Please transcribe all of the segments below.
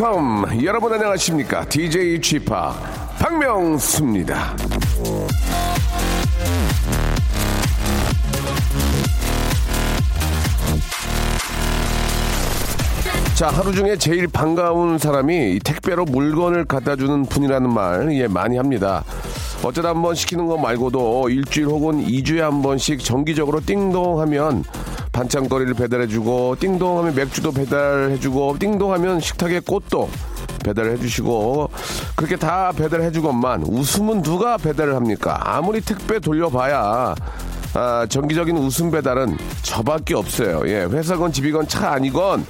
Welcome. 여러분 안녕하십니까? DJ P 박명수입니다. 자 하루 중에 제일 반가운 사람이 이 택배로 물건을 갖다 주는 분이라는 말 예, 많이 합니다. 어쩌다 한 번 시키는 거 말고도 일주일 혹은 이주에 한 번씩 정기적으로 띵동하면 반찬거리를 배달해주고 띵동하면 맥주도 배달해주고 띵동하면 식탁에 꽃도 배달해주시고 그렇게 다 배달해주건만 웃음은 누가 배달을 합니까? 아무리 택배 돌려봐야 아, 정기적인 웃음 배달은 저밖에 없어요. 예, 회사건 집이건 차 아니건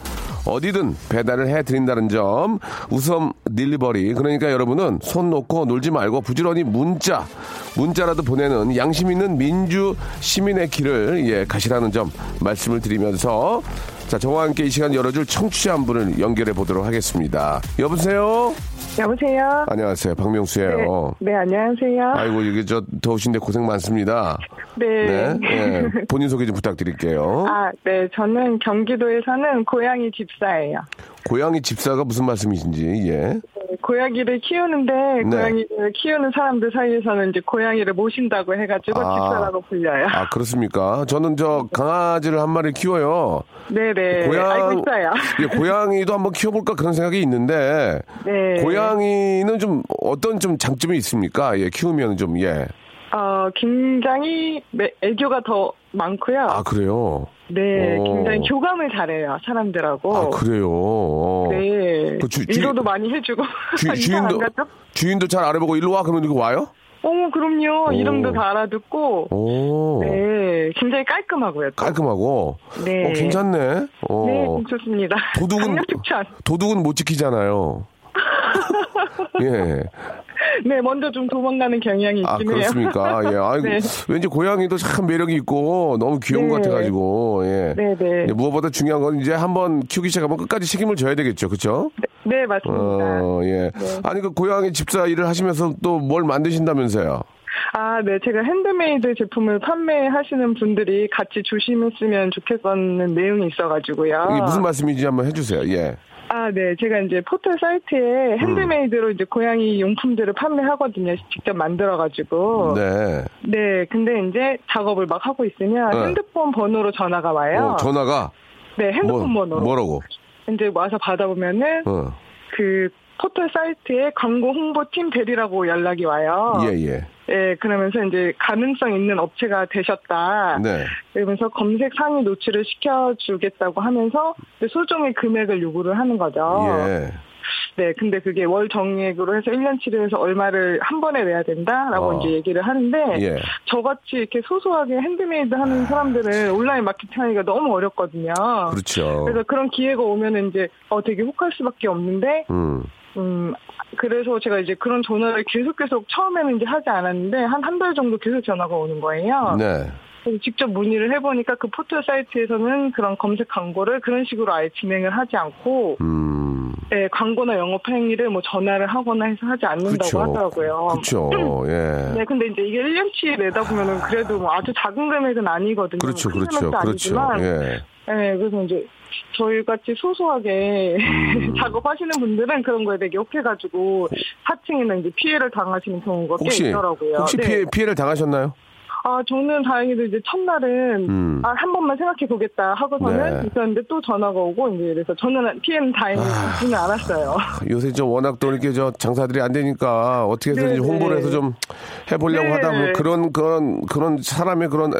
어디든 배달을 해드린다는 점 웃음 딜리버리 그러니까 여러분은 손 놓고 놀지 말고 부지런히 문자 문자라도 보내는 양심 있는 민주 시민의 길을 예 가시라는 점 말씀을 드리면서 자 저와 함께 이 시간 열어줄 청취자 한 분을 연결해 보도록 하겠습니다 여보세요 여보세요. 안녕하세요 네, 박명수예요 네, 안녕하세요. 아이고 이게 저 더우신데 고생 많습니다 네. 네 예, 본인 소개 좀 부탁드릴게요 아, 네. 저는 경기도에 사는 고양이 집사예요. 고양이 집사가 무슨 말씀이신지 예 네, 고양이를 키우는데 네. 고양이를 키우는 사람들 사이에서는 이제 고양이를 모신다고 해가지고 아. 집사라고 불려요. 아 그렇습니까? 저는 저 강아지를 한 마리 키워요. 네네. 고양 알고 있어요. 예, 고양이도 한번 키워볼까 그런 생각이 있는데 네. 고양이는 좀 어떤 좀 장점이 있습니까? 예, 키우면 좀 예. 어, 굉장히 매- 애교가 더 많고요. 아 그래요. 네, 오. 굉장히 교감을 잘해요 사람들하고. 아 그래요. 어. 네. 그 주- 주- 위로도 많이 해주고. 주, 주인도? 주인도 잘 알아보고 일로 와 그러면 이거 와요? 어머, 그럼요. 오. 이름도 다 알아듣고. 오. 네, 굉장히 깔끔하고요. 또. 깔끔하고. 네. 어, 괜찮네. 어. 네, 좋습니다. 도둑은. 도둑은 못 지키잖아요. 예. 네, 먼저 좀 도망가는 경향이 아, 있긴 해요. 그렇습니까? 예. 아이고, 네. 왠지 고양이도 참 매력이 있고 너무 귀여운 것 네. 같아가지고, 예. 네, 네. 예, 무엇보다 중요한 건 이제 한번 키우기 시작하면 끝까지 책임을 져야 되겠죠. 그쵸? 네, 맞습니다. 어, 예. 네. 아니, 그 고양이 집사 일을 하시면서 또 뭘 만드신다면서요? 아, 네, 제가 핸드메이드 제품을 판매하시는 분들이 같이 조심했으면 좋겠었는 내용이 있어가지고요. 이게 무슨 말씀인지 한번 해주세요. 예. 아, 네, 제가 이제 포털 사이트에 핸드메이드로 이제 고양이 용품들을 판매하거든요. 직접 만들어가지고. 네. 네, 근데 이제 작업을 막 하고 있으면 네. 핸드폰 번호로 전화가 와요. 어, 전화가 네, 핸드폰 뭐, 번호로. 뭐라고? 이제 와서 받아보면은 어. 그 포털 사이트에 광고 홍보팀 대리라고 연락이 와요. 예, 예. 예, 그러면서 이제 가능성 있는 업체가 되셨다. 네. 그러면서 검색 상위 노출을 시켜주겠다고 하면서 소정의 금액을 요구를 하는 거죠. 예. 네, 근데 그게 월 정액으로 해서 1년치를 해서 얼마를 한 번에 내야 된다라고 어. 이제 얘기를 하는데 예. 저같이 이렇게 소소하게 핸드메이드 하는 사람들은 온라인 마케팅 하기가 너무 어렵거든요. 그렇죠. 그래서 그런 기회가 오면은 이제 어 되게 혹할 수밖에 없는데 음. 음 그래서 제가 이제 그런 전화를 계속 계속 처음에는 이제 하지 않았는데 한 한 달 정도 계속 전화가 오는 거예요. 네. 직접 문의를 해보니까 그 포털 사이트에서는 그런 검색 광고를 그런 식으로 아예 진행을 하지 않고 음. 예, 광고나 영업 행위를 뭐 전화를 하거나 해서 하지 않는다고 그렇죠. 하더라고요. 그렇죠. 예. 네, 근데 이제 이게 1년치 내다 보면은 그래도 뭐 아주 작은 금액은 아니거든요. 그렇죠, 큰 그렇죠, 그렇죠. 아니지만, 예. 네, 그래서 이제 저희 같이 소소하게 음. 작업하시는 분들은 그런 거에 되게 욕해가지고 사칭이나 이제 피해를 당하시는 경우가 꽤 혹시 있더라고요. 혹시 네. 피해 피해를 당하셨나요? 아, 저는 다행히도 이제 첫날은, 음. 아, 한 번만 생각해 보겠다 하고서는 네. 있었는데 또 전화가 오고, 이제 그래서 저는 피해는 다행히 아. 입지는 않았어요. 요새 좀 워낙 또 이렇게 저 장사들이 안 되니까 어떻게 해서 네, 이제 홍보를 네. 해서 좀 해보려고 네. 하다 보면 그런 그런 그런 사람의 그런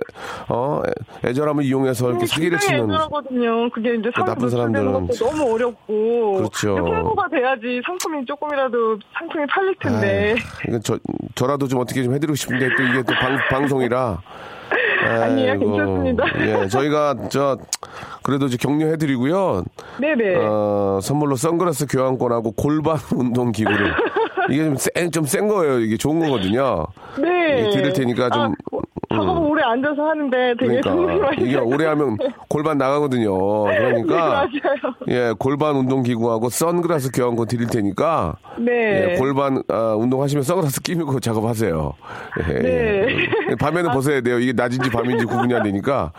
어 애절함을 이용해서 이렇게 사기를 굉장히 치는 애절하거든요. 그게 이제 상품 나쁜 사람들은 너무 어렵고. 그렇죠. 홍보가 돼야지 상품이 조금이라도 상품이 팔릴 텐데. 이건 저 저라도 좀 어떻게 좀 해드리고 싶은데 또 이게 또 방, 방송이 라 아니에요, 아이고, 괜찮습니다. 예, 저희가 저 그래도 이제 격려해드리고요. 네네. 어, 선물로 선글라스 교환권하고 골반 운동 기구를 이게 좀센좀 센 거예요. 이게 좋은 거거든요. 네. 예, 드릴 테니까 좀, 아, 작업을 음. 오래 앉아서 하는데 되게 그러니까 이게. 오래 하면 골반 나가거든요. 그러니까 네. 예 골반 운동 기구하고 선글라스 교환권 드릴 테니까 네. 예, 골반 아, 운동하시면 선글라스 끼고 작업하세요. 예, 네. 예. 밤에는 벗어야 돼요. 이게 낮인지 밤인지 구분이 안 되니까.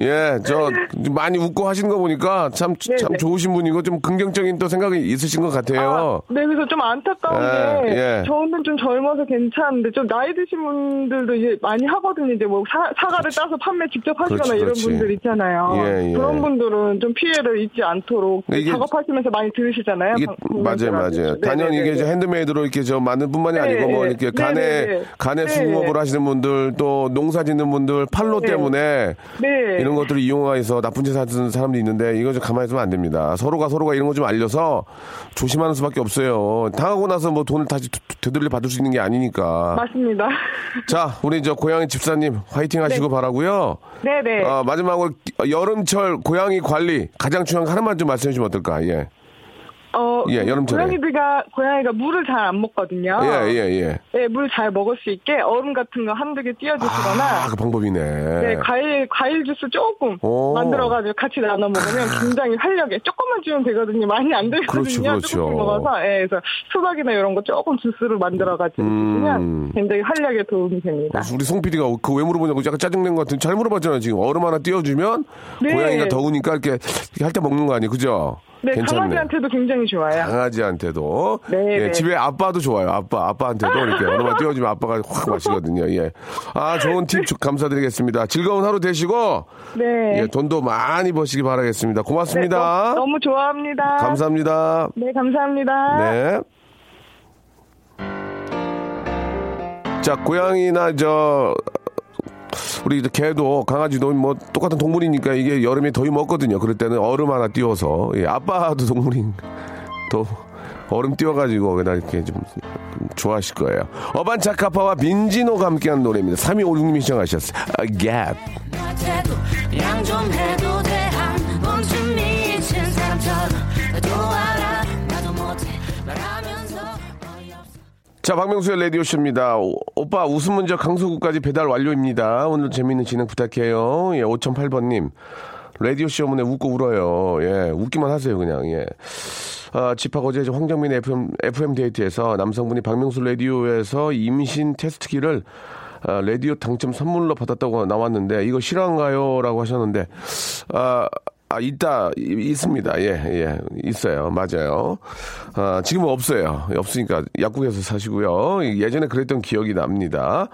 예, 저 많이 웃고 하시는 거 보니까 참, 네, 참 네. 좋으신 분이고 좀 긍정적인 또 생각이 있으신 것 같아요. 아, 네, 그래서 좀 안타까운 예, 게 예. 저는 좀 젊어서 괜찮은데 좀 나이 드신 분들도 이제 많이 하거든요. 이제 뭐 사, 사과를 따서 판매 직접 하시거나 그렇지, 이런 그렇지. 분들 있잖아요. 예, 예. 그런 분들은 좀 피해를 입지 않도록 이게- 작업하시면서 많이 들으시잖아요. 이게 방- 맞아요, 방송에서. 맞아요. 단연히 이게 네네네. 이제 핸드메이드로 이렇게 저 만든 뿐만이 네, 아니고 뭐 네. 이렇게 네, 간에 네, 네. 간에 네. 수공업을 하시는 분들 또 농사 짓는 분들 판로 네. 때문에 네. 이런 것들을 이용해서 나쁜 짓 하는 사람도 있는데 이거 좀 가만히 있으면 안 됩니다. 서로가 서로가 이런 거 좀 알려서 조심하는 수밖에 없어요. 당하고 나서 뭐 돈을 다시 되- 되돌려 받을 수 있는 게 아니니까. 맞습니다. 자, 우리 저 고양이 집사님 화이팅 하시고 바라고요. 네네. 어, 마지막으로 여름철 고양이 관리 가장 중요한 거 하나만 좀 말씀해 주시면 어떨까? 예. 어, 예, 여름철에. 고양이들가 고양이가 물을 잘 안 먹거든요. 예, 예, 예. 네, 물잘 먹을 수 있게 얼음 같은 거 한두 개 띄워주시거나 아, 그 방법이네. 네, 과일, 과일 주스 조금 오. 만들어가지고 같이 나눠 먹으면 굉장히 활력에 조금만 주면 되거든요. 많이 안 되거든요. 그렇죠, 그렇죠. 조금 먹어서. 예, 그래서 수박이나 이런 거 조금 주스를 만들어가지고 음. 주시면 굉장히 활력에 도움이 됩니다. 우리 송 PD가 그 왜 물어보냐고 약간 짜증낸 것 같은 잘 물어봤잖아요. 지금 얼음 하나 띄워주면 네. 고양이가 더우니까 이렇게 할때 먹는 거 아니에요. 그죠? 네, 괜찮네. 강아지한테도 굉장히 좋아요. 강아지한테도 네, 예, 네. 집에 아빠도 좋아요. 아빠 아빠한테도 이렇게 얼음만 띄워주면 아빠가 확 마시거든요. 예. 아 좋은 팁 주- 감사드리겠습니다. 즐거운 하루 되시고 네. 예, 돈도 많이 버시기 바라겠습니다. 네, 고맙습니다. 너, 너무 좋아합니다. 감사합니다. 네, 감사합니다. 네. 자, 고양이나 저 우리 개도 강아지도 뭐 똑같은 동물이니까 이게 여름에 더위 먹거든요. 그럴 때는 얼음 하나 띄워서 예, 아빠도 동물인 또 얼음 띄워가지고 그냥 이렇게 좀 좋아하실 거예요. 어반차카파와 빈지노가 함께한 노래입니다. 3256님이 시청하셨어요. 아, 갭. 못 자, 박명수의 라디오쇼입니다. 오- 오빠, 웃음 문제 강소구까지 배달 완료입니다. 오늘 재밌는 진행 부탁해요. 예, 5008번님. 라디오쇼 오면 웃고 울어요. 예, 웃기만 하세요, 그냥, 예. 아, 집합 어제 저 황정민 FM, FM 데이트에서 남성분이 박명수 라디오에서 임신 테스트기를 아, 라디오 당첨 선물로 받았다고 나왔는데 이거 실화인가요? 라고 하셨는데 아, 아, 있다, 이- 있습니다. 예, 예, 있어요. 맞아요. 아, 지금은 없어요. 없으니까 약국에서 사시고요. 예전에 그랬던 기억이 납니다.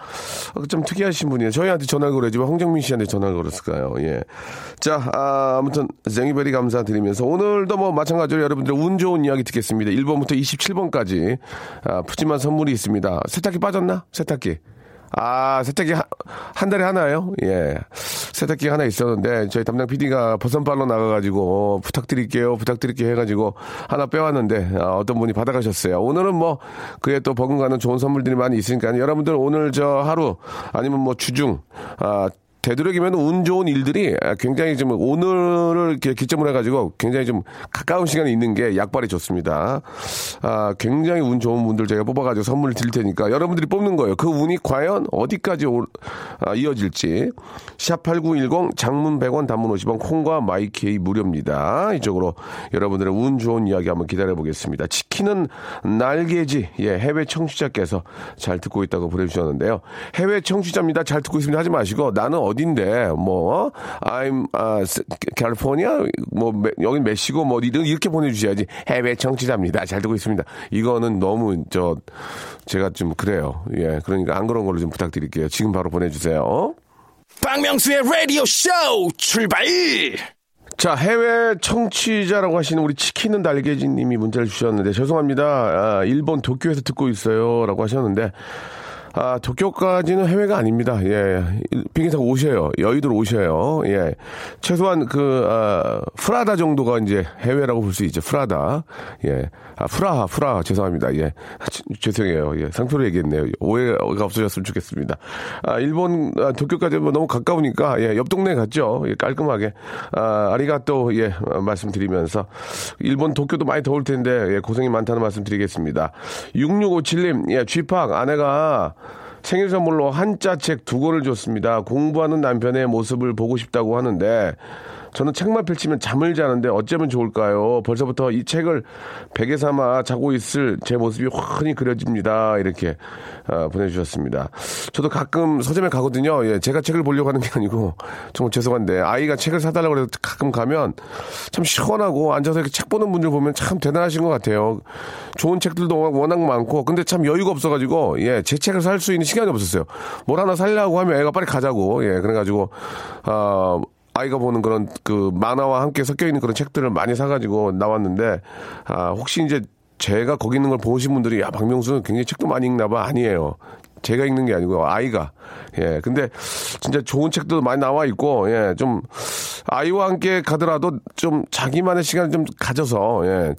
어, 좀 특이하신 분이에요. 저희한테 전화를 걸어야지만 황정민 씨한테 전화를 걸었을까요? 예. 자, 아, 아무튼, 쟁이베리 감사드리면서 오늘도 뭐 마찬가지로 여러분들 운 좋은 이야기 듣겠습니다. 1번부터 27번까지 아, 푸짐한 선물이 있습니다. 세탁기 빠졌나? 세탁기. 아, 세탁기 한, 한 달에 하나요? 예. 세탁기 하나 있었는데, 저희 담당 PD가 버선발로 나가가지고, 부탁드릴게요, 부탁드릴게요 해가지고, 하나 빼왔는데, 아, 어떤 분이 받아가셨어요. 오늘은 뭐, 그에 또 버금가는 좋은 선물들이 많이 있으니까, 여러분들 오늘 저 하루, 아니면 뭐 주중, 아, 되도록이면 운 좋은 일들이 굉장히 좀 오늘을 기점으로 해가지고 굉장히 좀 가까운 시간에 있는 게 약발이 좋습니다. 아, 굉장히 운 좋은 분들 제가 뽑아가지고 선물을 드릴 테니까 여러분들이 뽑는 거예요. 그 운이 과연 어디까지 올- 아, 이어질지. 샵8910 장문 100원 단문 50원 콩과 마이케이 무료입니다. 이쪽으로 여러분들의 운 좋은 이야기 한번 기다려 보겠습니다. 치킨은 날개지. 예, 해외 청취자께서 잘 듣고 있다고 보내주셨는데요. 해외 청취자입니다. 잘 듣고 있습니다. 하지 마시고 나는 어 딘데 뭐 I'm 아, 캘리포니아 뭐 메- 여긴 메시고 뭐 이런 이렇게 보내주셔야지 해외 청취자입니다. 잘 듣고 있습니다. 이거는 너무 저 제가 좀 그래요. 예, 그러니까 안 그런 걸로 좀 부탁드릴게요. 지금 바로 보내주세요. 박명수의 라디오 쇼 출발! 자, 해외 청취자라고 하시는 우리 치킨은 달개지 님이 문자를 주셨는데, 죄송합니다. 아, 일본 도쿄에서 듣고 있어요. 라고 하셨는데, 아, 도쿄까지는 해외가 아닙니다. 예, 비행기 타고 오셔요. 여의도로 오셔요. 예. 최소한 그, 아, 프라다 정도가 이제 해외라고 볼 수 있죠. 프라다. 예. 아, 프라하, 프라하. 죄송합니다. 예. 지- 죄송해요. 예. 상표로 얘기했네요. 오해가 없어졌으면 좋겠습니다. 아, 일본, 아, 도쿄까지 뭐 너무 가까우니까, 예, 옆 동네 갔죠. 예, 깔끔하게. 아, 아리가또, 예, 어, 말씀드리면서. 일본 도쿄도 많이 더울 텐데, 예, 고생이 많다는 말씀 드리겠습니다. 6657님, 예, 쥐팍, 아내가 생일 선물로 한자 책 두 권을 줬습니다. 공부하는 남편의 모습을 보고 싶다고 하는데 저는 책만 펼치면 잠을 자는데 어쩌면 좋을까요? 벌써부터 이 책을 베개 삼아 자고 있을 제 모습이 훤히 그려집니다. 이렇게 아, 보내주셨습니다. 저도 가끔 서점에 가거든요. 예, 제가 책을 보려고 하는 게 아니고 정말 죄송한데 아이가 책을 사달라고 해서 가끔 가면 참 시원하고 앉아서 이렇게 책 보는 분들 보면 참 대단하신 것 같아요. 좋은 책들도 워낙 많고 근데 참 여유가 없어가지고 예, 제 책을 살 수 있는 시간이 없었어요. 뭘 하나 살려고 하면 애가 빨리 가자고 예, 그래가지고 아 아이가 보는 그런 그 만화와 함께 섞여 있는 그런 책들을 많이 사가지고 나왔는데 아 혹시 이제 제가 거기 있는 걸 보신 분들이 야 박명수는 굉장히 책도 많이 읽나 봐 아니에요. 제가 읽는 게 아니고 아이가 예 근데 진짜 좋은 책도 많이 나와 있고 예 좀 아이와 함께 가더라도 좀 자기만의 시간을 좀 가져서 예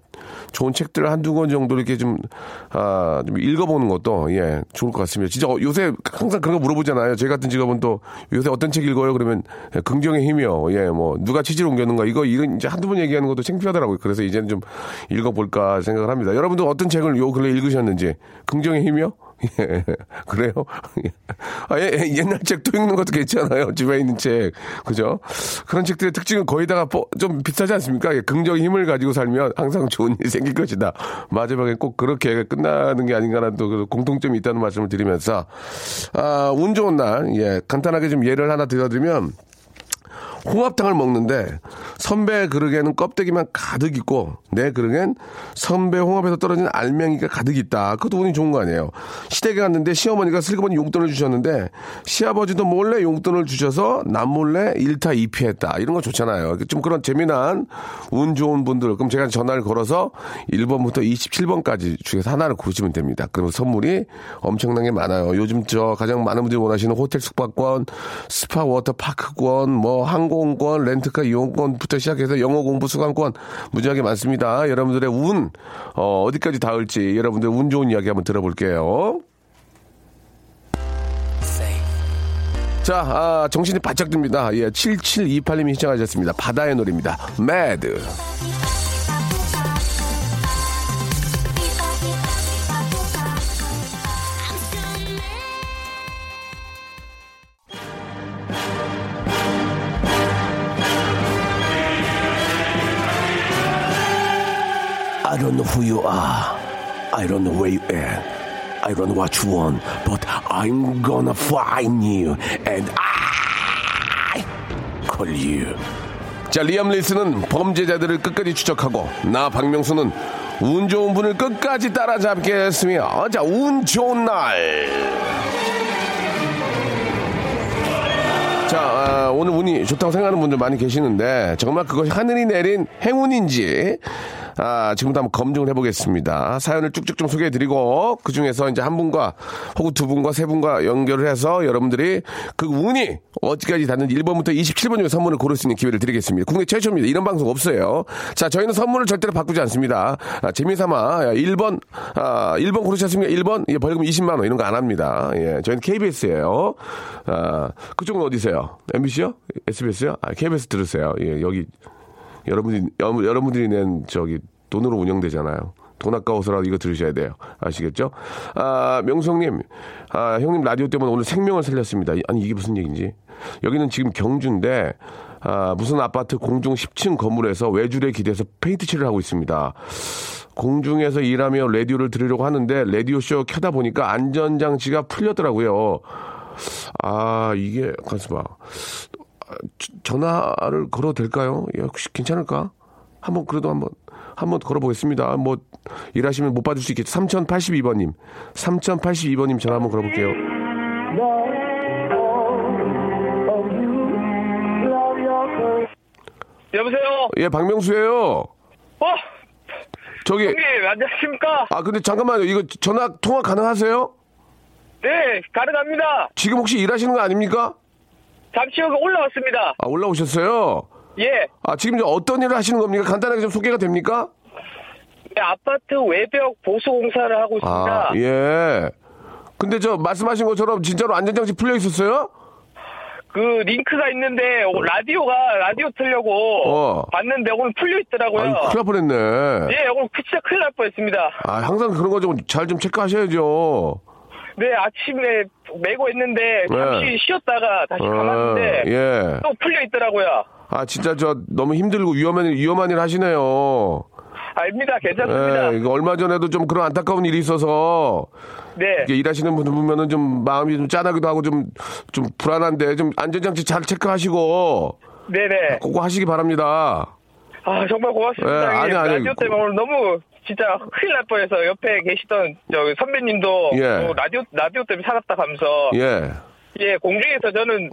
좋은 책들 한두 권 정도 이렇게 좀, 아, 좀 읽어보는 것도, 예, 좋을 것 같습니다. 진짜 어, 요새 항상 그런 거 물어보잖아요. 저희 같은 직업은 또 요새 어떤 책 읽어요? 그러면 예, 긍정의 힘이요. 예, 뭐, 누가 취지를 옮겼는가. 이거, 이건 이제 한두 번 얘기하는 것도 창피하더라고요. 그래서 이제는 좀 읽어볼까 생각을 합니다. 여러분들 어떤 책을 요 근래 읽으셨는지. 긍정의 힘이요? 예, 그래요? 아, 예, 예, 옛날 책도 읽는 것도 괜찮아요. 집에 있는 책. 그죠? 그런 책들의 특징은 거의 다가 뽀- 좀 비슷하지 않습니까? 예, 긍정의 힘을 가지고 살면 항상 좋은 일이 생길 것이다. 마지막에 꼭 그렇게 끝나는 게 아닌가라는 또그 공통점이 있다는 말씀을 드리면서, 아, 운 좋은 날, 예, 간단하게 좀 예를 하나 드려드리면, 홍합탕을 먹는데 선배 그릇에는 껍데기만 가득 있고 내 그릇엔 선배 홍합에서 떨어진 알맹이가 가득 있다. 그것도 운이 좋은 거 아니에요. 시댁에 갔는데 시어머니가 슬그머니 용돈을 주셨는데 시아버지도 몰래 용돈을 주셔서 남 몰래 일타이피했다 이런 거 좋잖아요. 좀 그런 재미난 운 좋은 분들 그럼 제가 전화를 걸어서 1번부터 27번까지 중에서 하나를 고르시면 됩니다. 그러면 선물이 엄청나게 많아요. 요즘 저 가장 많은 분들이 원하시는 호텔 숙박권, 스파 워터파크권, 뭐 항공 권, 렌트카 이용권부터 시작해서 영어 공부 수강권 무지하게 많습니다. 여러분들의 운 어, 어디까지 닿을지 여러분들 운 좋은 이야기 한번 들어볼게요. 자, 아, 정신이 바짝 듭니다. 예, 7728님이 시청하셨습니다. 바다의 노래입니다. 매드. Don't know who you are. I don't know where you at. I don't what you want, but I'm gonna find you and I call you. 자, 리암 리스는 범죄자들을 끝까지 추적하고 나 박명수는 운 좋은 분을 끝까지 따라잡겠으며 자, 운 좋은 날. 자, 아, 오늘 운이 좋다고 생각하는 분들 많이 계시는데 정말 그것이 하늘이 내린 행운인지 아, 지금부터 한번 검증을 해보겠습니다. 사연을 쭉쭉 좀 소개해드리고 그 중에서 이제 한 분과 혹은 두 분과 세 분과 연결을 해서 여러분들이 그 운이 어디까지 닿는지 1번부터 27번 중에 선물을 고를 수 있는 기회를 드리겠습니다. 국내 최초입니다. 이런 방송 없어요. 자, 저희는 선물을 절대로 바꾸지 않습니다. 아, 재미삼아 1번 아, 1번 고르셨습니까? 1번 예, 벌금 20만 원 이런 거 안 합니다. 예, 저희는 KBS예요. 아, 그쪽은 어디세요? MBC요? SBS요? 아, KBS 들으세요. 예, 여기 여러분이 여- 여러분들이 낸 저기 돈으로 운영되잖아요. 돈 아까워서라도 이거 들으셔야 돼요. 아시겠죠? 아, 명성님, 아, 형님 라디오 때문에 오늘 생명을 살렸습니다. 아니, 이게 무슨 얘기인지. 여기는 지금 경주인데, 아, 무슨 아파트 공중 10층 건물에서 외줄에 기대서 페인트 칠을 하고 있습니다. 공중에서 일하며 라디오를 들으려고 하는데, 라디오쇼 켜다 보니까 안전장치가 풀렸더라고요. 아, 이게, 가서 봐. 저- 전화를 걸어도 될까요? 예, 혹시 괜찮을까? 한번 그래도 한번 한번 걸어보겠습니다. 뭐 일하시면 못 받을 수 있겠죠. 3082번님, 3082번님 전화 한번 걸어볼게요. 여보세요? 예, 박명수예요. 어? 저기 형님, 안녕하십니까? 아 근데 잠깐만요. 이거 전화 통화 가능하세요? 네, 가능합니다. 지금 혹시 일하시는 거 아닙니까? 잠시 후 올라왔습니다. 아 올라오셨어요. 예. 아 지금 이제 어떤 일을 하시는 겁니까? 간단하게 좀 소개가 됩니까? 네, 아파트 외벽 보수 공사를 하고 있습니다. 아 예. 근데 저 말씀하신 것처럼 진짜로 안전장치 풀려 있었어요? 그 링크가 있는데 어, 라디오가 라디오 틀려고 어. 봤는데 오늘 풀려 있더라고요. 아유, 큰일 날 뻔했네. 예, 오늘 진짜 큰일 날 뻔했습니다. 아, 항상 그런 거 좀 잘좀 체크하셔야죠. 네, 아침에 메고 했는데 잠시 네. 쉬었다가 다시 감았는데 아, 예. 또 풀려 있더라고요. 아, 진짜 저 너무 힘들고 위험한, 일- 위험한 일 하시네요. 아닙니다. 괜찮습니다. 예, 얼마 전에도 좀 그런 안타까운 일이 있어서 네. 일하시는 분들 보면은 좀 마음이 좀 짠하기도 하고 좀, 좀 불안한데 좀 안전장치 잘 체크하시고 네네. 그거 하시기 바랍니다. 아, 정말 고맙습니다. 네, 아니. 아니. 라디오 때문에 오늘 너무 진짜 큰일 날 뻔해서 옆에 계시던 저 선배님도 예. 또 라디오, 라디오 때문에 살았다 하면서 예. 예, 공중에서 저는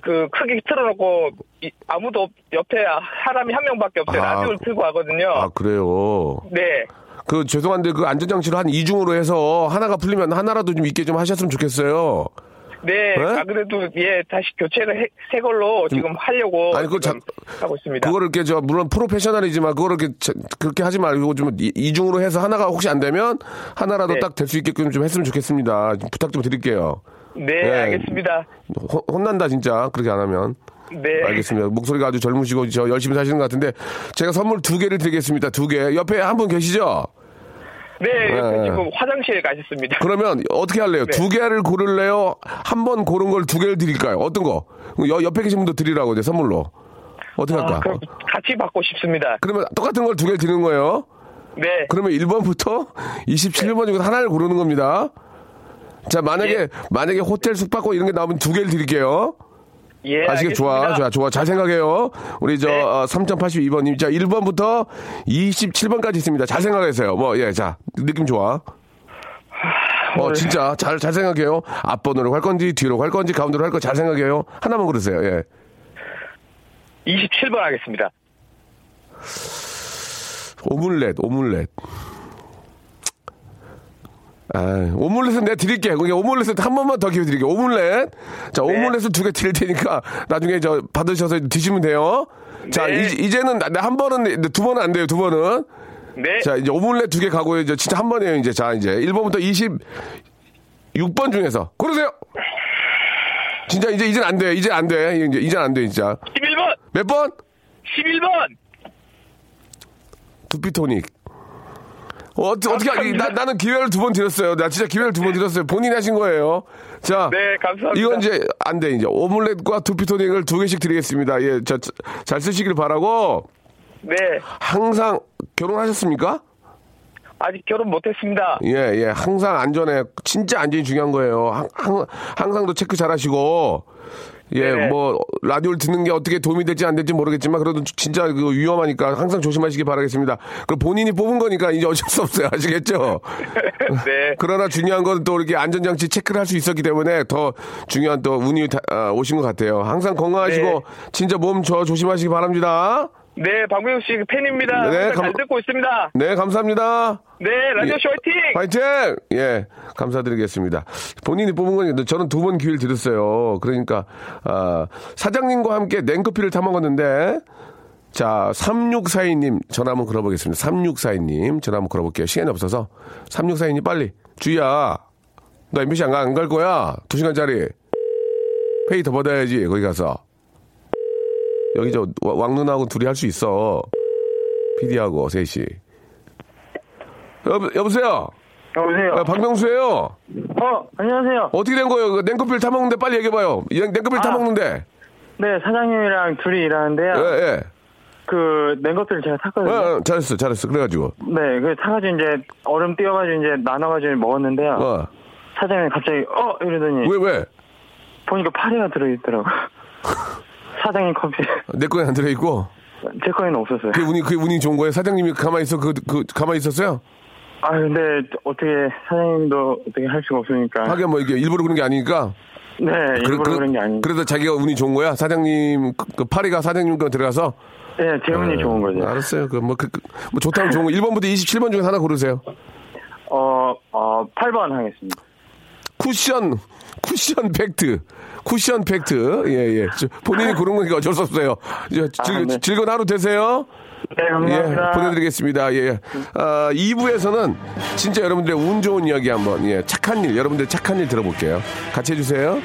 그 크게 틀어놓고 이- 아무도 없- 옆에 사람이 한 명밖에 없어요. 아, 라디오를 틀고 하거든요. 아, 그래요. 네. 그 죄송한데 그 안전장치를 한 이중으로 해서 하나가 풀리면 하나라도 좀 있게 좀 하셨으면 좋겠어요. 네. 네? 아, 그래도 예, 다시 교체를 해- 새 걸로 지금 하려고 아니, 그거 지금 하고 있습니다. 그거를 이렇게 저 물론 프로페셔널이지만 그거를 이렇게 저- 그렇게 하지 말고 좀 이- 이중으로 해서 하나가 혹시 안 되면 하나라도 네. 딱될 수 있게끔 좀 했으면 좋겠습니다. 좀 부탁 좀 드릴게요. 네, 네. 알겠습니다. 호- 혼난다 진짜 그렇게 안 하면. 네. 알겠습니다. 목소리가 아주 젊으시고 저 열심히 사시는 것 같은데 제가 선물 두 개를 드리겠습니다. 두 개. 옆에 한 분 계시죠? 네, 네. 지금 화장실에 가셨습니다. 그러면 어떻게 할래요? 네. 두 개를 고를래요? 한 번 고른 걸 두 개를 드릴까요? 어떤 거? 여- 옆에 계신 분도 드리라고 이제 선물로. 어떻게 할까? 아, 그럼 같이 받고 싶습니다. 그러면 똑같은 걸 두 개를 드리는 거예요. 네. 그러면 1번부터 27번 중에서 하나를 고르는 겁니다. 자, 만약에, 예. 만약에 호텔 숙박권 이런 게 나오면 두 개를 드릴게요. 예, 아시겠 좋아. 좋아, 좋아. 잘 생각해요. 우리 저, 네. 어, 3082번님. 자, 1번부터 27번까지 있습니다. 잘 생각하세요. 뭐, 예, 자, 느낌 좋아. 어, 진짜. 잘, 잘 생각해요. 앞번으로 갈 건지, 뒤로 갈 건지, 가운데로 할 건지 잘 생각해요. 하나만 고르세요. 예. 27번 하겠습니다. 오믈렛, 오믈렛. 아, 오믈렛은 내가 드릴게. 그게 오믈렛은 한 번만 더 기회 드릴게요. 오믈렛. 자, 네. 오믈렛을 두 개 드릴 테니까 나중에 저 받으셔서 드시면 돼요. 자, 네. 이, 제는 한 번은, 두 번은 안 돼요. 두 번은. 네. 자, 이제 오믈렛 두 개 가고요. 이제 진짜 한 번이에요. 이제. 자, 이제 1번부터 26번 중에서 고르세요. 진짜 이제, 이젠 안 돼. 이제 안 돼. 이제, 이젠 안 돼, 진짜. 11번! 몇 번? 11번! 두피토닉. 어, 어떻게. 나, 나는 기회를 두 번 드렸어요. 나 진짜 기회를 두 번 드렸어요. 본인이 하신 거예요. 자. 네, 감사합니다. 이건 이제 안 돼, 이제. 오믈렛과 두피 토닉을 두 개씩 드리겠습니다. 예, 저, 저, 잘 쓰시길 바라고. 네. 항상 결혼하셨습니까? 아직 결혼 못했습니다. 예, 예. 항상 안전에, 진짜 안전이 중요한 거예요. 항, 항, 항상도 체크 잘 하시고. 예, 네네. 뭐, 라디오를 듣는 게 어떻게 도움이 될지 안 될지 모르겠지만, 그래도 진짜 그 위험하니까 항상 조심하시기 바라겠습니다. 그 본인이 뽑은 거니까 이제 어쩔 수 없어요. 아시겠죠? 네. 그러나 중요한 건 또 이렇게 안전장치 체크를 할 수 있었기 때문에 더 중요한 또 운이 다- 아, 오신 것 같아요. 항상 건강하시고, 네. 진짜 몸 저 조심하시기 바랍니다. 네, 박명수 씨 팬입니다. 네, 감- 잘 듣고 있습니다. 네, 감사합니다. 네, 라디오쇼 화이팅! 파이팅! 예, 감사드리겠습니다. 본인이 뽑은 거니까 저는 두 번 기회를 드렸어요. 그러니까, 아, 사장님과 함께 냉커피를 타 먹었는데, 자, 3642님 전화 한번 걸어보겠습니다. 3642님 전화 한번 걸어볼게요. 시간이 없어서. 3642님 빨리. 주희야, 너 MBC 안, 가- 안갈 거야? 두 시간짜리. 회의 더 받아야지, 거기 가서. 여기 저 와- 왕눈하고 둘이 할 수 있어. PD하고 셋이. 여보, 여보세요? 여보세요. 아, 박명수예요. 어, 안녕하세요. 어떻게 된 거예요? 그 냉커피를 타먹는데 빨리 얘기해봐요. 이 냉커피를 아. 타먹는데. 네, 사장님이랑 둘이 일하는데요. 예, 예. 그 냉커피를 제가 탔거든요. 어, 어, 잘했어, 잘했어. 그래가지고. 네, 그 타가지고 이제 얼음 띄워가지고 이제 나눠가지고 먹었는데요. 어. 사장님이 갑자기 어 이러더니 왜, 왜? 보니까 파리가 들어있더라고. 사장님 커피. 내 거에 안 들어있고. 제 거에는 없었어요. 그게 운이, 그게 운이 좋은 거예요? 사장님이 가만히 있어, 그, 그, 가만히 있었어요? 아 근데 어떻게 사장님도 어떻게 할 수가 없으니까. 하긴 뭐 이게 일부러 그런 게 아니니까. 네, 일부러 그 런게 아닌데. 그래서 자기가 운이 좋은 거야? 사장님, 그, 그 파리가 사장님 거 들어가서? 네, 제 운이 좋은 거죠. 알았어요. 그, 뭐, 그, 그, 뭐 좋다면 좋은 거. 1번부터 27번 중에 하나 고르세요. 어, 어, 8번 하겠습니다. 쿠션, 쿠션 팩트. 쿠션 팩트. 예, 예. 저, 본인이 고른 거니까 어쩔 수 없어요. 이제 즐, 아, 네. 즐거운 하루 되세요. 네, 감사합니다. 예, 보내드리겠습니다. 예. 아, 2부에서는 진짜 여러분들의 운 좋은 이야기 한번, 예, 착한 일, 여러분들 착한 일 들어볼게요. 같이 해주세요.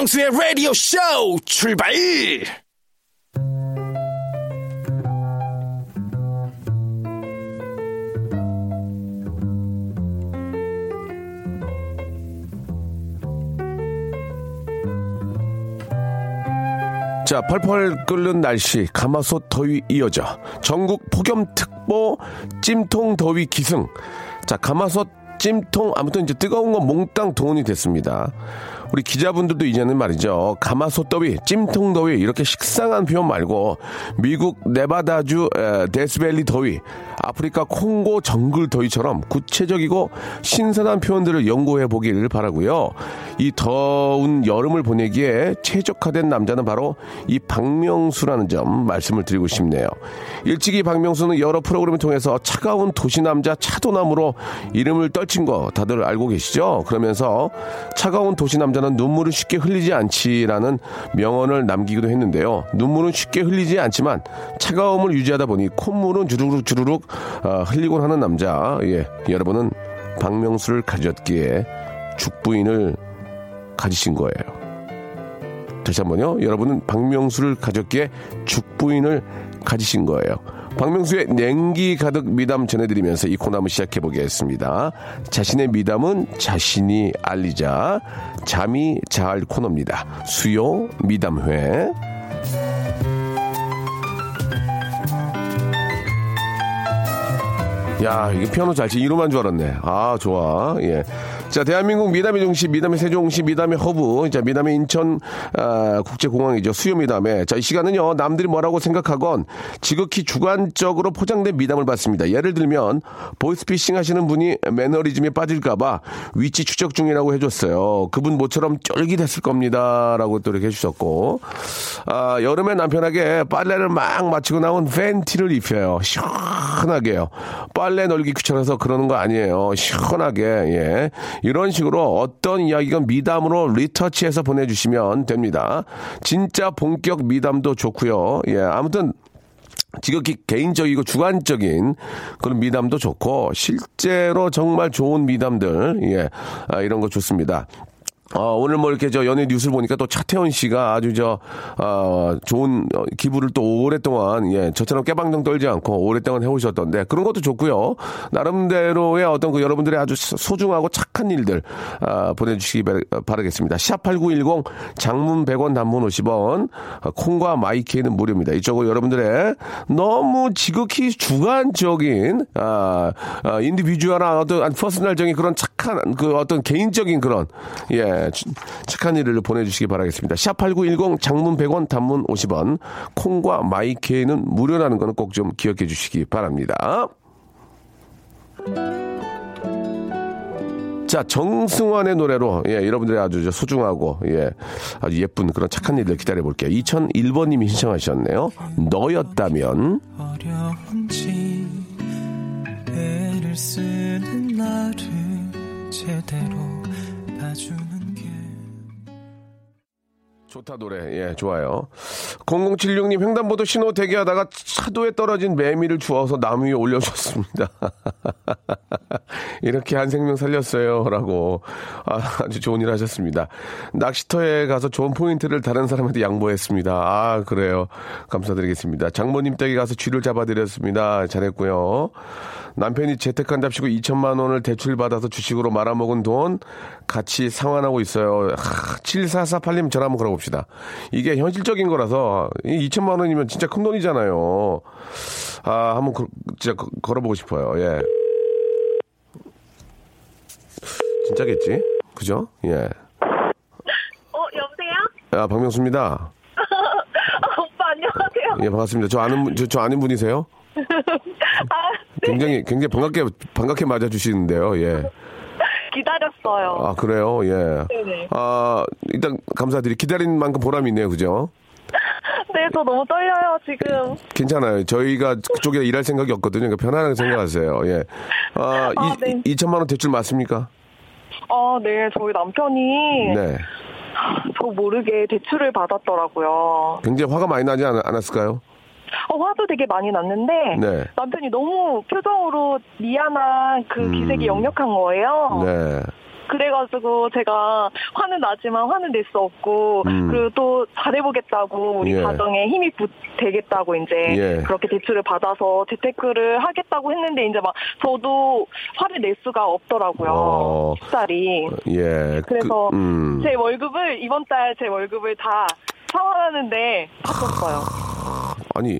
박명수의 라디오 쇼 출발! 자, 펄펄 끓는 날씨, 가마솥 더위 이어져. 전국 폭염특보 찜통 더위 기승. 자, 가마솥 찜통, 아무튼 이제 뜨거운 건 몽땅 동원이 됐습니다. 우리 기자분들도 이제는 말이죠. 가마솥 더위, 찜통 더위, 이렇게 식상한 표현 말고, 미국 네바다주 에, 데스밸리 더위, 아프리카 콩고 정글 더위처럼 구체적이고 신선한 표현들을 연구해 보기를 바라고요. 이 더운 여름을 보내기에 최적화된 남자는 바로 이 박명수라는 점 말씀을 드리고 싶네요. 일찍이 박명수는 여러 프로그램을 통해서 차가운 도시 남자 차도남으로 이름을 떨친 거 다들 알고 계시죠? 그러면서 차가운 도시 남자는 눈물을 쉽게 흘리지 않지라는 명언을 남기기도 했는데요. 눈물은 쉽게 흘리지 않지만 차가움을 유지하다 보니 콧물은 주르륵 주르륵 어, 흘리곤 하는 남자. 예, 여러분은 박명수를 가졌기에 죽부인을 가지신 거예요. 다시 한번요. 여러분은 박명수를 가졌기에 죽부인을 가지신 거예요. 박명수의 냉기 가득 미담 전해드리면서 이 코너 한번 시작해 보겠습니다. 자신의 미담은 자신이 알리자. 자미자 코너입니다. 수요 미담회. 야, 이게 피아노 잘 치. 이루마인 줄 알았네. 아, 좋아. 예. 자, 대한민국 미담의 중심, 미담의 세종시, 미담의 허브. 자, 미담의 인천, 아, 국제공항이죠. 수요 미담에. 자, 이 시간은요, 남들이 뭐라고 생각하건 지극히 주관적으로 포장된 미담을 받습니다. 예를 들면, 보이스피싱 하시는 분이 매너리즘에 빠질까봐 위치 추적 중이라고 해줬어요. 그분 모처럼 쫄깃했을 겁니다. 라고 또 이렇게 해주셨고. 아, 여름에 남편에게 빨래를 막 마치고 나온 팬티를 입혀요. 시원하게요. 빨래 널기 귀찮아서 그러는 거 아니에요. 시원하게, 예. 이런 식으로 어떤 이야기가 미담으로 리터치해서 보내주시면 됩니다. 진짜 본격 미담도 좋고요. 예. 아무튼 지극히 개인적이고 주관적인 그런 미담도 좋고 실제로 정말 좋은 미담들 예 아, 이런 거 좋습니다. 어, 오늘 뭐 이렇게 저 연예 뉴스를 보니까 또 차태현 씨가 아주 저, 어, 좋은 어, 기부를 또 오랫동안, 예, 저처럼 깨방정 떨지 않고 오랫동안 해오셨던데 그런 것도 좋고요. 나름대로의 어떤 그 여러분들의 아주 소중하고 착한 일들, 아, 보내주시기 바- 바라겠습니다. 샵8910 장문 100원 단문 50원, 어, 콩과 마이케이는 무료입니다. 이쪽으로 여러분들의 너무 지극히 주관적인, 아, 아 individual한 어떤 personal적인 그런 착한, 그 어떤 개인적인 그런, 예, 주- 착한 일을 보내주시기 바라겠습니다. 샵8910 장문 100원 단문 50원, 콩과 마이케이는 무료라는 거는 꼭 좀 기억해 주시기 바랍니다. 자, 정승환의 노래로, 예, 여러분들의 아주 저 소중하고, 예, 아주 예쁜 그런 착한 일들 기다려 볼게요. 2001번님이 신청하셨네요. 너였다면. 어려운지 애를 쓰는 나를 제대로 봐주는 게 좋다 노래. 예 좋아요. 0076님 횡단보도 신호 대기하다가 차도에 떨어진 매미를 주워서 나무 위에 올려줬습니다 이렇게 한 생명 살렸어요라고 아, 아주 좋은 일 하셨습니다 낚시터에 가서 좋은 포인트를 다른 사람한테 양보했습니다 아 그래요 감사드리겠습니다 장모님 댁에 가서 쥐를 잡아드렸습니다 잘했고요 남편이 재택한답시고 2천만 원을 대출받아서 주식으로 말아먹은 돈 같이 상환하고 있어요. 7448님 전화 한번 걸어봅시다. 이게 현실적인 거라서 이 2천만 원이면 진짜 큰 돈이잖아요. 아, 한번 걸- 진짜 거- 걸어보고 싶어요. 예. 진짜겠지? 그죠? 예. 어, 여보세요? 아, 박명수입니다. 아, 오빠 안녕하세요. 예, 반갑습니다. 저 아는, 분- 저, 저 아는 분이세요? 굉장히, 굉장히 반갑게, 반갑게 맞아 주시는데요. 예. 기다렸어요. 아, 그래요? 예. 네네. 아, 일단 감사드리. 기다린 만큼 보람이 있네요. 그죠? 네, 저 너무 떨려요, 지금. 괜찮아요. 저희가 그쪽에 일할 생각이 없거든요. 그러니까 편안하게 생각하세요. 예. 아, 아, 이, 네. 2천만 원 대출 맞습니까? 아, 네, 저희 남편이 네. 저 모르게 대출을 받았더라고요. 굉장히 화가 많이 나지 않, 않았을까요? 어, 화도 되게 많이 났는데 네. 남편이 너무 표정으로 미안한 그 음. 기색이 역력한 거예요. 네. 그래가지고 제가 화는 나지만 화는 낼 수 없고 음. 그리고 또 잘해보겠다고 우리 예. 가정에 힘이 부, 되겠다고 이제 예. 그렇게 대출을 받아서 재테크를 하겠다고 했는데 이제 막 저도 화를 낼 수가 없더라고요. 어. 쉽사리. 예. 그래서 그, 음. 제 월급을 이번 달 제 월급을 다 상환하는데 바꿨어요. 아니,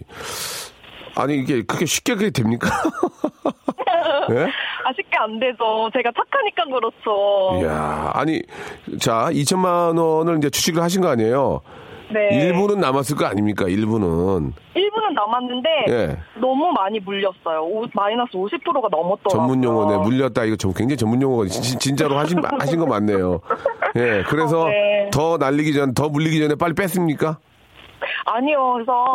아니, 이게 그렇게 쉽게 그게 됩니까? 예? 아 쉽게 안 되죠. 제가 착하니까 그렇죠. 이야, 아니, 자, 2천만 원을 이제 취직을 하신 거 아니에요? 네. 일부는 남았을 거 아닙니까? 일부는. 일부는 남았는데 예. 너무 많이 물렸어요. 오- 마이너스 50%가 넘었더라고요. 전문 용어네. 물렸다. 이거 좀 굉장히 전문 용어가 진, 진짜로 하신, 하신 거 맞네요. 예. 그래서 어, 네. 더 날리기 전, 더 물리기 전에 빨리 뺐습니까? 아니요. 그래서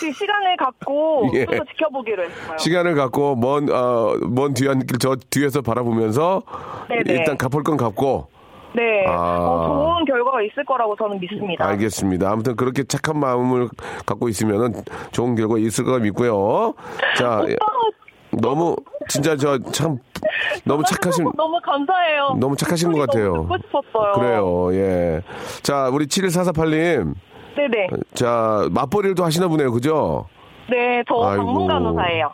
그 시간을 갖고 예. 좀더 지켜보기로 했어요. 시간을 갖고 먼, 어, 먼 뒤안길 저 뒤에서 바라보면서 네네. 일단 갚을 건 갚고 네. 아. 어, 좋은 결과가 있을 거라고 저는 믿습니다. 알겠습니다. 아무튼 그렇게 착한 마음을 갖고 있으면은 좋은 결과 있을 거 믿고요. 자, 예, 너무 진짜 저 참 너무 착하신 너무 감사해요. 너무 착하신 것 같아요. 너무 듣고 싶었어요. 그래요. 예. 자, 우리 714488님. 네네. 자, 맞벌이를 또 하시나 보네요. 그죠? 네, 저 아이고. 방문 간호사예요.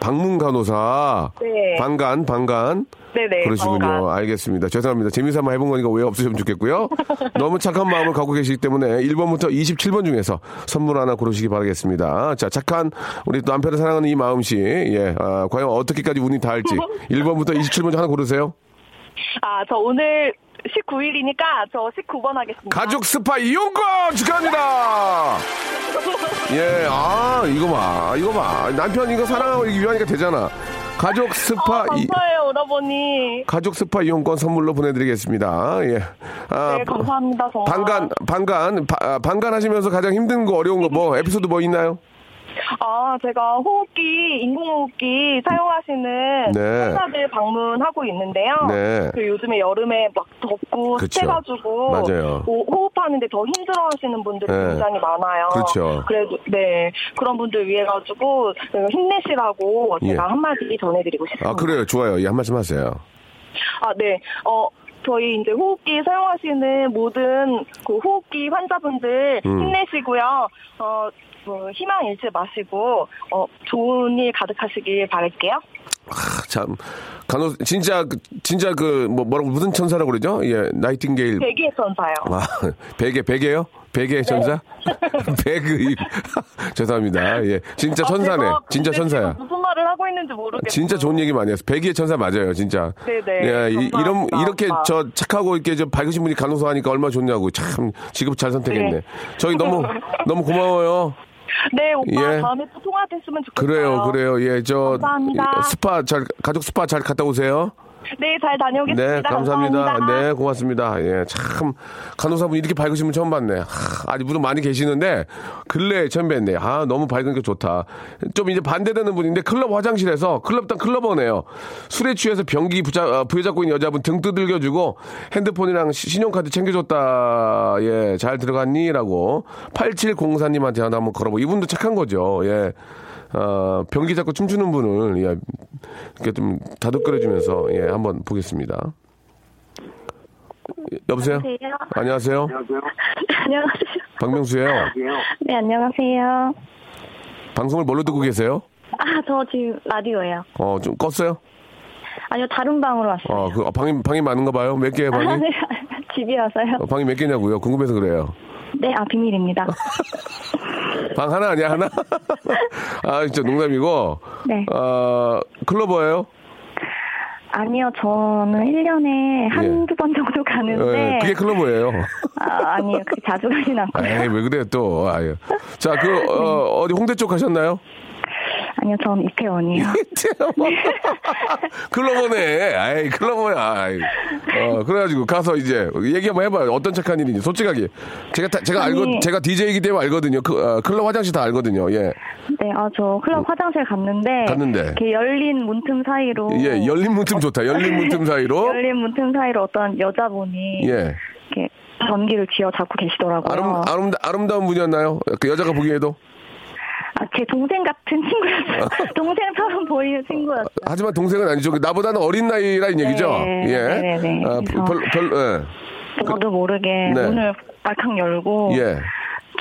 방문 간호사. 네. 방간, 방간. 네네. 그러시군요. 방간. 알겠습니다. 죄송합니다. 재미삼아 해본 거니까 오해 없으시면 좋겠고요. 너무 착한 마음을 갖고 계시기 때문에 1번부터 27번 중에서 선물 하나 고르시기 바라겠습니다. 자, 착한 우리 또 남편을 사랑하는 이 마음씨. 예. 아, 과연 어떻게까지 운이 닿을지. 1번부터 27번 중 하나 고르세요. 아, 저 오늘 19일이니까 저 19번 하겠습니다. 가족 스파 이용권 축하합니다. 예, 아, 이거 봐. 이거 봐. 남편 이거 사랑하고 유하니까 되잖아. 가족 스파 아, 이, 감사해요, 오라버니. 가족 스파 이용권 선물로 보내드리겠습니다. 예. 아, 네, 감사합니다, 정말. 방간, 방간, 바- 아, 방간 하시면서 가장 힘든 거, 어려운 거, 뭐, 에피소드 뭐 있나요? 아, 제가 호흡기, 인공호흡기 사용하시는 네. 환자들 방문하고 있는데요. 네. 그 요즘에 여름에 막 덥고 그쵸. 습해가지고 맞아요. 호- 호흡하는데 더 힘들어하시는 분들이 네. 굉장히 많아요. 그렇죠. 그래도 네 그런 분들 위해 가지고 힘내시라고 제가 예. 한마디 전해드리고 싶습니다. 아, 그래요. 좋아요. 예, 한 말씀 하세요. 아, 네. 어, 저희 이제 호흡기 사용하시는 모든 그 호흡기 환자분들 음. 힘내시고요. 어, 뭐 희망 잃지 마시고, 어, 좋은 일 가득하시길 바랄게요. 아, 참, 간호, 진짜, 그- 진짜 그, 뭐, 뭐라고, 무슨 천사라고 그러죠? 예, 나이팅게일. 대기의 천사요. 아, 베개, 베개요? 베개의 천사? 배그, 죄송합니다. 예. 진짜 아, 천사네. 진짜 천사야. 무슨 말을 하고 있는지 모르겠어요. 진짜 좋은 얘기 많이 했어. 백의의 천사 맞아요, 진짜. 네네. 예, 이, 감사합니다. 이렇게 저 착하고 이렇게 저 밝으신 분이 간호사 하니까 얼마나 좋냐고. 참, 직업 잘 선택했네. 네. 저희 너무, 너무 고마워요. 네, 오빠 예. 다음에 또 통화 됐으면 좋겠어요. 그래요, 그래요. 예, 저. 감사합니다. 스파 잘, 가족 스파 잘 갔다 오세요. 네, 잘 다녀오겠습니다. 네, 감사합니다. 감사합니다. 네, 고맙습니다. 예, 참 간호사분 이렇게 밝으신 분 처음 봤네. 하, 아직 분은 많이 계시는데 근래에 처음 뵀네. 아, 너무 밝은 게 좋다. 좀 이제 반대되는 분인데 클럽 화장실에서 클럽 단 클럽원에요. 술에 취해서 병기 부자, 어, 부여잡고 있는 여자분 등 두들겨주고 핸드폰이랑 시- 신용카드 챙겨줬다. 예, 잘 들어갔니?라고 8704님한테 하나 한번 걸어보. 이분도 착한 거죠. 예. 어, 병기 잡고 춤추는 분을 예, 이렇게 좀 다독거려주면서 예, 한번 보겠습니다. 예, 여보세요? 안녕하세요. 안녕하세요. 박명수예요. 네, 안녕하세요. 방송을 뭘로 듣고 계세요? 아, 저 지금 라디오예요. 어, 좀 껐어요? 아니요, 다른 방으로 왔어요. 어, 그 어, 방이 방이 많은가 봐요. 몇 개예요, 방이? 아, 네, 집이어서요. 어, 방이 몇 개냐고요? 궁금해서 그래요. 네, 아, 비밀입니다. 방 하나 아니야, 하나? 아, 진짜 농담이고. 네. 어, 클로버예요? 아니요, 저는 1년에 한두 예. 번 정도 가는데. 예, 그게 클로버예요. 아, 아니요, 그렇게 자주 가진 않고요. 에이, 왜 그래요, 또. 아유. 자, 그, 어, 어디 홍대 쪽 가셨나요? 아니요, 전 이태원이요. 클로버네. 아이, 클로버야. 아이. 어, 그래가지고 가서 이제 얘기 한번 해봐요. 어떤 착한 일인지. 솔직하게. 제가, 다- 제가 아니. 제가 DJ이기 때문에 알거든요. 그, 어, 클럽 화장실 다 알거든요. 예. 네, 아, 저 클럽 화장실 갔는데. 갔는데. 이렇게 열린 문틈 사이로. 예, 열린 문틈 좋다. 열린 문틈 사이로. 열린 문틈 사이로 어떤 여자분이. 예. 이렇게 전기를 쥐어 잡고 계시더라고요. 아름, 아름, 아름다운 분이었나요? 그 여자가 보기에도? 아, 제 동생 같은 친구였어요. 동생처럼 보이는 친구였어요. 하지만 동생은 아니죠. 나보다는 어린 나이라는 얘기죠. 네, 예. 네, 네. 아, 별, 별, 예. 저도 모르게 네. 문을 발칵 열고 예.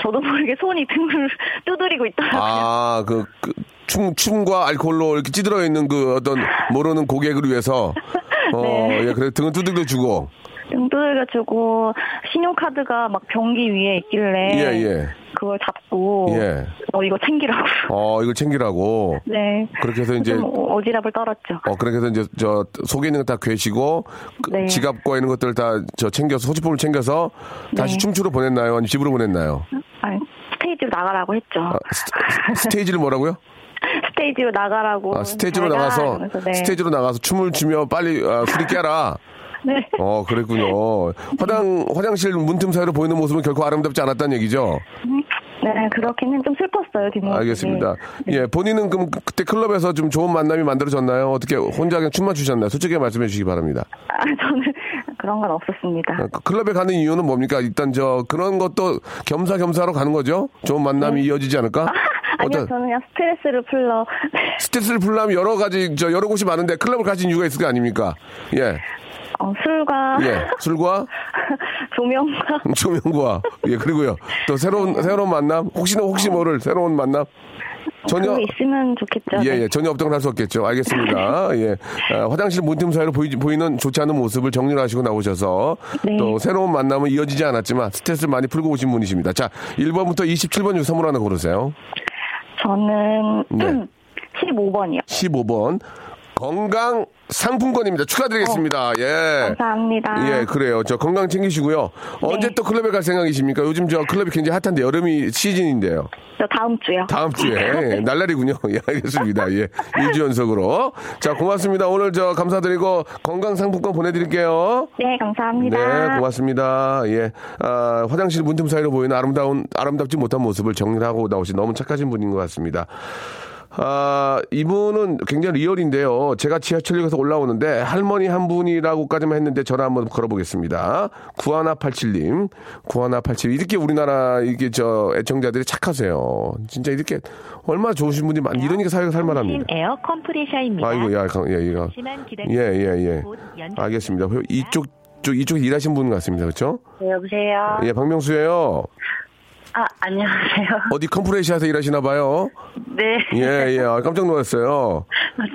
저도 모르게 손이 등을 두드리고 있더라고요. 아, 그, 그 춤, 춤과 알코올로 이렇게 찌들어 있는 그 어떤 모르는 고객을 위해서. 어, 네. 예, 그래 등을 두들겨 주고. 등 두들겨 주고 신용카드가 막 변기 위에 있길래 예, 예. 그걸 잡고 예. 어 이거 챙기라고. 어, 이걸 챙기라고. 네. 그렇게 해서 이제 좀 오지랖을 떨었죠. 어, 그렇게 해서 이제 저 속에 있는 거 다 게우시고 그 네. 지갑과 있는 것들 다 저 챙겨서 소지품을 챙겨서 다시 네. 춤추러 보냈나요? 아니면 집으로 보냈나요? 아니, 스테이지로 나가라고 했죠. 아, 스, 테이지를 뭐라고요? 스테이지로 나가라고. 아, 스테이지로 나가서 네. 스테이지로 나가서 춤을 추며 빨리 아, 술이 깨라. 네. 어, 그랬군요. 화장 화장실 문틈 사이로 보이는 모습은 결코 아름답지 않았다는 얘기죠. 네, 그렇게는 좀 슬펐어요, 뒷모습이. 알겠습니다. 네. 예, 본인은 그럼 그- 그때 클럽에서 좀 좋은 만남이 만들어졌나요? 어떻게 혼자 그냥 춤만 추셨나요? 솔직히 말씀해 주시기 바랍니다. 아, 저는 그런 건 없었습니다. 어, 그 클럽에 가는 이유는 뭡니까? 일단 저 그런 것도 겸사겸사로 가는 거죠. 좋은 만남이 이어지지 않을까? 네. 아니요, 저는 그냥 스트레스를 풀러. 스트레스를 풀려면 여러 가지 저 여러 곳이 많은데 클럽을 가신 이유가 있을 거 아닙니까? 예, 어, 술과 예, 술과 조명과 조명과 예 그리고요 또 새로운 새로운 만남 혹시나 혹시 모를 새로운 만남 전혀 있으면 좋겠죠. 예, 네. 예, 전혀 없다고 할수 없겠죠. 알겠습니다. 예. 아, 화장실 문틈 사이로 보이, 보이는 좋지 않은 모습을 정리를 하시고 나오셔서 네. 또 새로운 만남은 이어지지 않았지만 스트레스를 많이 풀고 오신 분이십니다. 자, 1번부터 27번 중 선물 하나 고르세요. 저는 네. 15번이요. 15번. 건강 상품권입니다. 축하드리겠습니다. 예. 감사합니다. 예, 그래요. 저 건강 챙기시고요. 언제 네. 또 클럽에 갈 생각이십니까? 요즘 저 클럽이 굉장히 핫한데 여름이 시즌인데요. 저 다음 주요. 다음 주에 예, 날라리군요. 예, 알겠습니다. 예, 2주 연속으로. 자, 고맙습니다. 오늘 저 감사드리고 건강 상품권 보내드릴게요. 네, 감사합니다. 네, 고맙습니다. 예, 아, 화장실 문틈 사이로 보이는 아름다운 아름답지 못한 모습을 정리를 하고 나오신 너무 착하신 분인 것 같습니다. 아, 이분은 굉장히 리얼인데요. 제가 지하철역에서 올라오는데 할머니 한 분이라고까지만 했는데 전화 한번 걸어보겠습니다. 9187님, 9187. 이렇게 우리나라 이게 저 애청자들이 착하세요. 진짜 이렇게 얼마나 좋으신 분이 많, 이러니까 사회가 살만합니다. 에어 컴프레셔입니다. 아이고, 야, 강- 예, 이거. 예. 예, 예. 알겠습니다. 이쪽, 쪽, 이쪽에 일하신 분 같습니다. 그렇죠? 네, 여보세요. 예, 박명수예요 아, 안녕하세요. 어디 컴프레시아에서 일하시나 봐요. 네. 예, 예. 아, 깜짝 놀랐어요.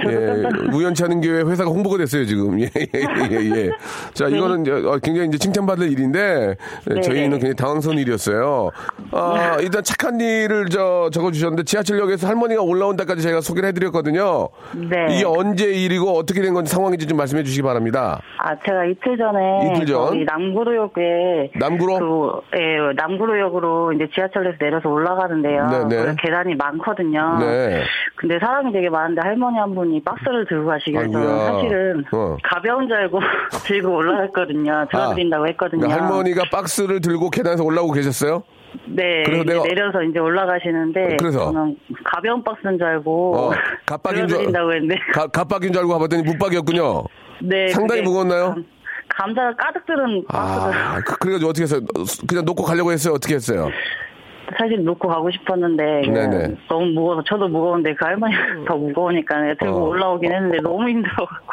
저도 예. 우연치 않은 기회에 회사가 홍보가 됐어요, 지금. 예, 예, 예, 예. 자, 이거는 이제 어, 굉장히 이제 칭찬받을 일인데, 예, 네. 저희는 굉장히 당황스러운 일이었어요. 아, 일단 착한 일을 저, 적어주셨는데, 지하철역에서 할머니가 올라온 데까지 저희가 소개를 해드렸거든요. 네. 이게 언제 일이고 어떻게 된 건지 상황인지 좀 말씀해 주시기 바랍니다. 아, 제가 이틀 전에 이틀 전? 남구로역에 남구로? 그, 예, 남구로역으로 이제 지하철에서 내려서 올라가는데요. 네, 네. 계단이 많거든요. 네. 근데 사람이 되게 많은데 할머니 한 분이 박스를 들고 가시길래 저는. 사실은 어. 가벼운 줄 알고 들고 올라갔거든요. 들어드린다고 했거든요. 그러니까 할머니가 박스를 들고 계단에서 올라오고 계셨어요? 네, 그래서 내가- 내려서 이제 올라가시는데 그래서? 가벼운 박스인 줄 알고 어, 갑박인 줄, 들어드린다고 했는데 가, 갑박인 줄 알고 가봤더니 묵박이었군요. 네, 상당히 무거웠나요? 감, 감자가 가득 들은 박스를 아, 그- 그래가지고 어떻게 했어요? 그냥 놓고 가려고 했어요? 어떻게 했어요? 사실 놓고 가고 싶었는데 네네. 음. 너무 무거워서 저도 무거운데 그 할머니가 더 무거우니까 들고 어. 올라오긴 했는데 너무 힘들어갖고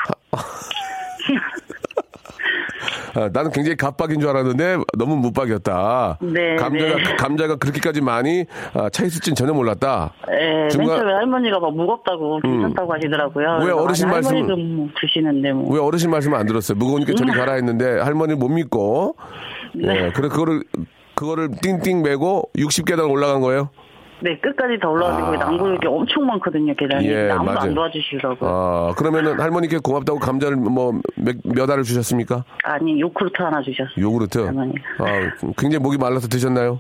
아, 나는 굉장히 갑박인 줄 알았는데 너무 묵박이었다. 네, 감자가, 네. 감자가 그렇게까지 많이 아, 차 있을진 전혀 몰랐다. 예, 맨 중간- 음. 처음에 할머니가 막 무겁다고 괜찮다고 하시더라고요. 왜 어르신 할머니도 뭐 드시는데 뭐 왜 어르신 말씀을 안 들었어요? 무거우니까 저리 음. 가라 했는데 할머니를 못 믿고. 네. 예, 그래, 그거를, 그거를 띵띵 메고 60계단 올라간 거예요? 네, 끝까지 더 올라가지고 아. 남구역이 엄청 많거든요, 계단이. 예, 아무도 맞아요. 안 도와주시더라고요. 아, 그러면은 할머니께 고맙다고 감자를 뭐 몇, 몇 알을 주셨습니까? 아니, 요크루트 하나 주셨어요. 요구르트. 할머니가. 아, 굉장히 목이 말라서 드셨나요?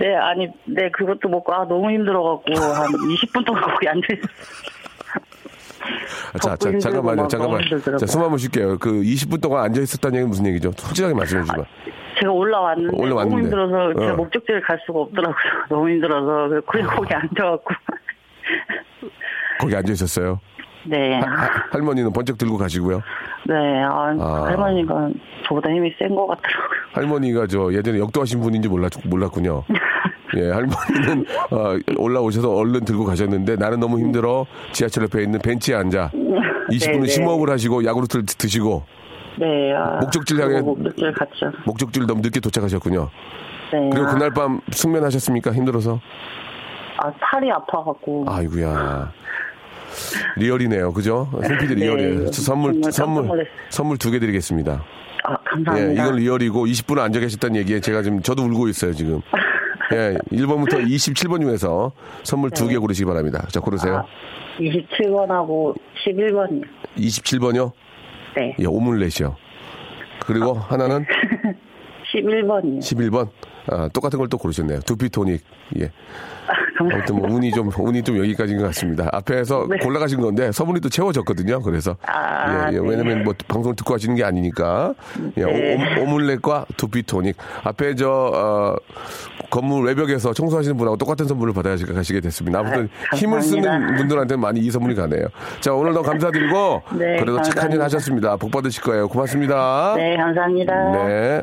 네, 아니, 네, 그것도 먹고, 아, 너무 힘들어갖고, 한 20분 동안 거기 앉아있었어요. 아, 자, 자, 잠깐만요, 막 잠깐만. 자, 숨 한번 쉴게요. 그 20분 동안 앉아 있었다는 얘기는 무슨 얘기죠? 솔직하게 말씀해 주시면. 제가 올라왔는데, 올라왔는데. 너무 힘들어서 제가 어. 목적지를 갈 수가 없더라고요. 너무 힘들어서. 그냥 거기 앉아갖고. 거기 앉아 있었어요. 네. 하- 할머니는 번쩍 들고 가시고요. 네, 아, 아. 할머니가 저보다 힘이 센 것 같더라고요. 할머니가 저 예전에 역도하신 분인지 몰랐, 몰랐군요. 예, 할머니는 어, 올라오셔서 얼른 들고 가셨는데 나는 너무 힘들어 지하철 옆에 있는 벤치에 앉아 20분은 네. 심호흡을 하시고 야구르트를 드- 드시고 네. 아, 목적지를 향해- 그리고 목적지를 갔죠. 목적지를 너무 늦게 도착하셨군요. 네. 그리고 아, 그날 밤 숙면하셨습니까? 힘들어서? 아, 팔이 아파갖고. 아이고야. 리얼이네요. 그죠? 생피디 리얼이에요. 네, 저 선물, 선물. 선물 두 개 드리겠습니다. 아, 예, 감사합니다. 이건 리얼이고 20분 앉아 계셨다는 얘기에 제가 지금 저도 울고 있어요, 지금. 예, 1번부터 27번 중에서 선물 두개 고르시기 바랍니다. 자, 고르세요. 아, 27번하고 11번이요. 27번이요? 네. 예, 오믈렛이요. 그리고 하나는 11번이요. 11번. 아, 똑같은 걸 또 고르셨네요. 두피토닉. 예. 감사합니다. 아무튼 뭐 운이 좀 운이 좀 여기까지인 것 같습니다. 앞에서 네. 골라가신 건데 서문이 또 채워졌거든요. 그래서 아, 예, 예, 네. 왜냐면 뭐 방송 듣고 하시는 게 아니니까 예, 네. 오, 오믈렛과 두피토닉 앞에 저 어, 건물 외벽에서 청소하시는 분하고 똑같은 선물을 받아가시게 됐습니다. 아무튼 아, 힘을 쓰는 감사합니다. 분들한테는 많이 이 선물이 가네요. 자 오늘 너무 감사드리고 네, 그래도 착한 일 감사합니다. 하셨습니다. 복 받으실 거예요. 고맙습니다. 네, 감사합니다. 네.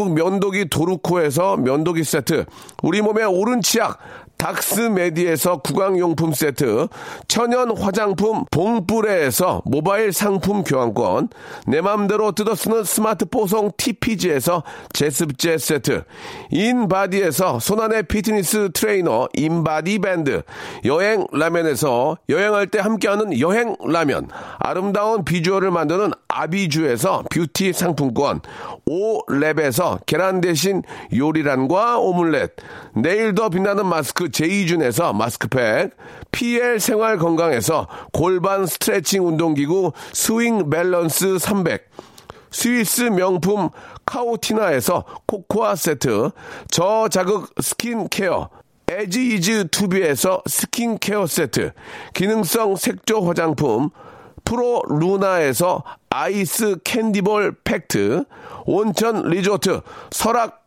면도기 도루코에서 면도기 세트, 우리 몸의 옳은 치약 닥스메디에서 구강용품 세트, 천연 화장품 봉뿌레에서 모바일 상품 교환권, 내 맘대로 뜯어쓰는 스마트 뽀송 TPG에서 제습제 세트, 인바디에서 손안의 피트니스 트레이너 인바디 밴드, 여행 라면에서 여행할 때 함께하는 여행 라면, 아름다운 비주얼을 만드는 아비주에서 뷰티 상품권, 오랩에서 계란 대신 요리란과 오믈렛, 내일 더 빛나는 마스크 제이준에서 마스크팩, PL 생활 건강에서 골반 스트레칭 운동기구 스윙 밸런스 300, 스위스 명품 카오티나에서 코코아 세트, 저자극 스킨케어, 에지이즈 투비에서 스킨케어 세트, 기능성 색조 화장품, 프로 루나에서 아이스 캔디볼 팩트, 온천 리조트 설악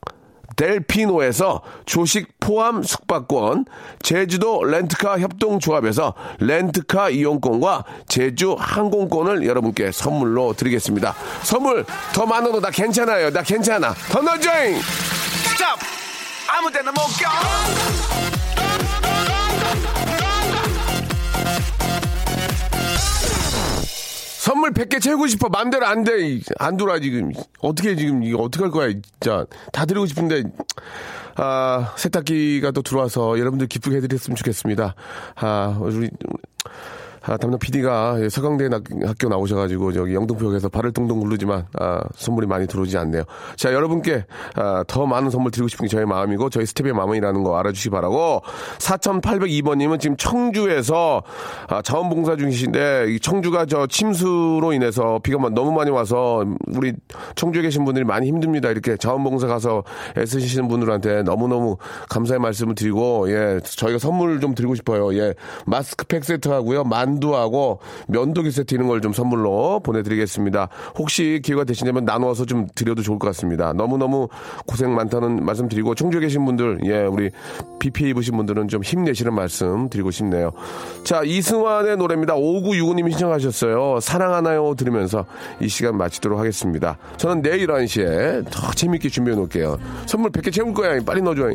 델피노에서 조식 포함 숙박권, 제주도 렌트카 협동조합에서 렌트카 이용권과 제주 항공권을 여러분께 선물로 드리겠습니다. 선물 더 많아도 나 괜찮아요. 나 괜찮아. 더 넣어줘잉! 스탑 아무 데나 못 가. 선물 100개 채우고 싶어. 맘대로 안 돼. 안 돌아, 지금. 어떻게 지금, 이거 어떻게 할 거야, 진짜. 다 드리고 싶은데, 아, 세탁기가 또 들어와서 여러분들 기쁘게 해드렸으면 좋겠습니다. 아, 우리, 아, 담당 PD가 서강대 학교 나오셔가지고 저기 영등포역에서 발을 둥둥 굴르지만 아, 선물이 많이 들어오지 않네요. 자 여러분께 아, 더 많은 선물 드리고 싶은 게 저의 마음이고 저희 스텝의 마음이라는 거 알아주시 기 바라고 4,802번님은 지금 청주에서 아, 자원봉사 중이신데 이 청주가 저 침수로 인해서 비가 마- 너무 많이 와서 우리 청주에 계신 분들이 많이 힘듭니다. 이렇게 자원봉사 가서 애쓰시는 분들한테 너무너무 감사의 말씀을 드리고 예 저희가 선물 좀 드리고 싶어요. 예 마스크팩 세트 하고요 만 두하고 면도기 세트 이런 걸 좀 선물로 보내드리겠습니다. 혹시 기회가 되시냐면 나누어서 좀 드려도 좋을 것 같습니다. 너무너무 고생 많다는 말씀 드리고 청주에 계신 분들 예 우리 비 피해 입으신 분들은 좀 힘내시는 말씀 드리고 싶네요. 자 이승환의 노래입니다. 5965님이 신청하셨어요. 사랑하나요 들으면서 이 시간 마치도록 하겠습니다. 저는 내일 11시에 더 재밌게 준비해 놓을게요. 선물 100개 채울 거야. 빨리 넣어줘.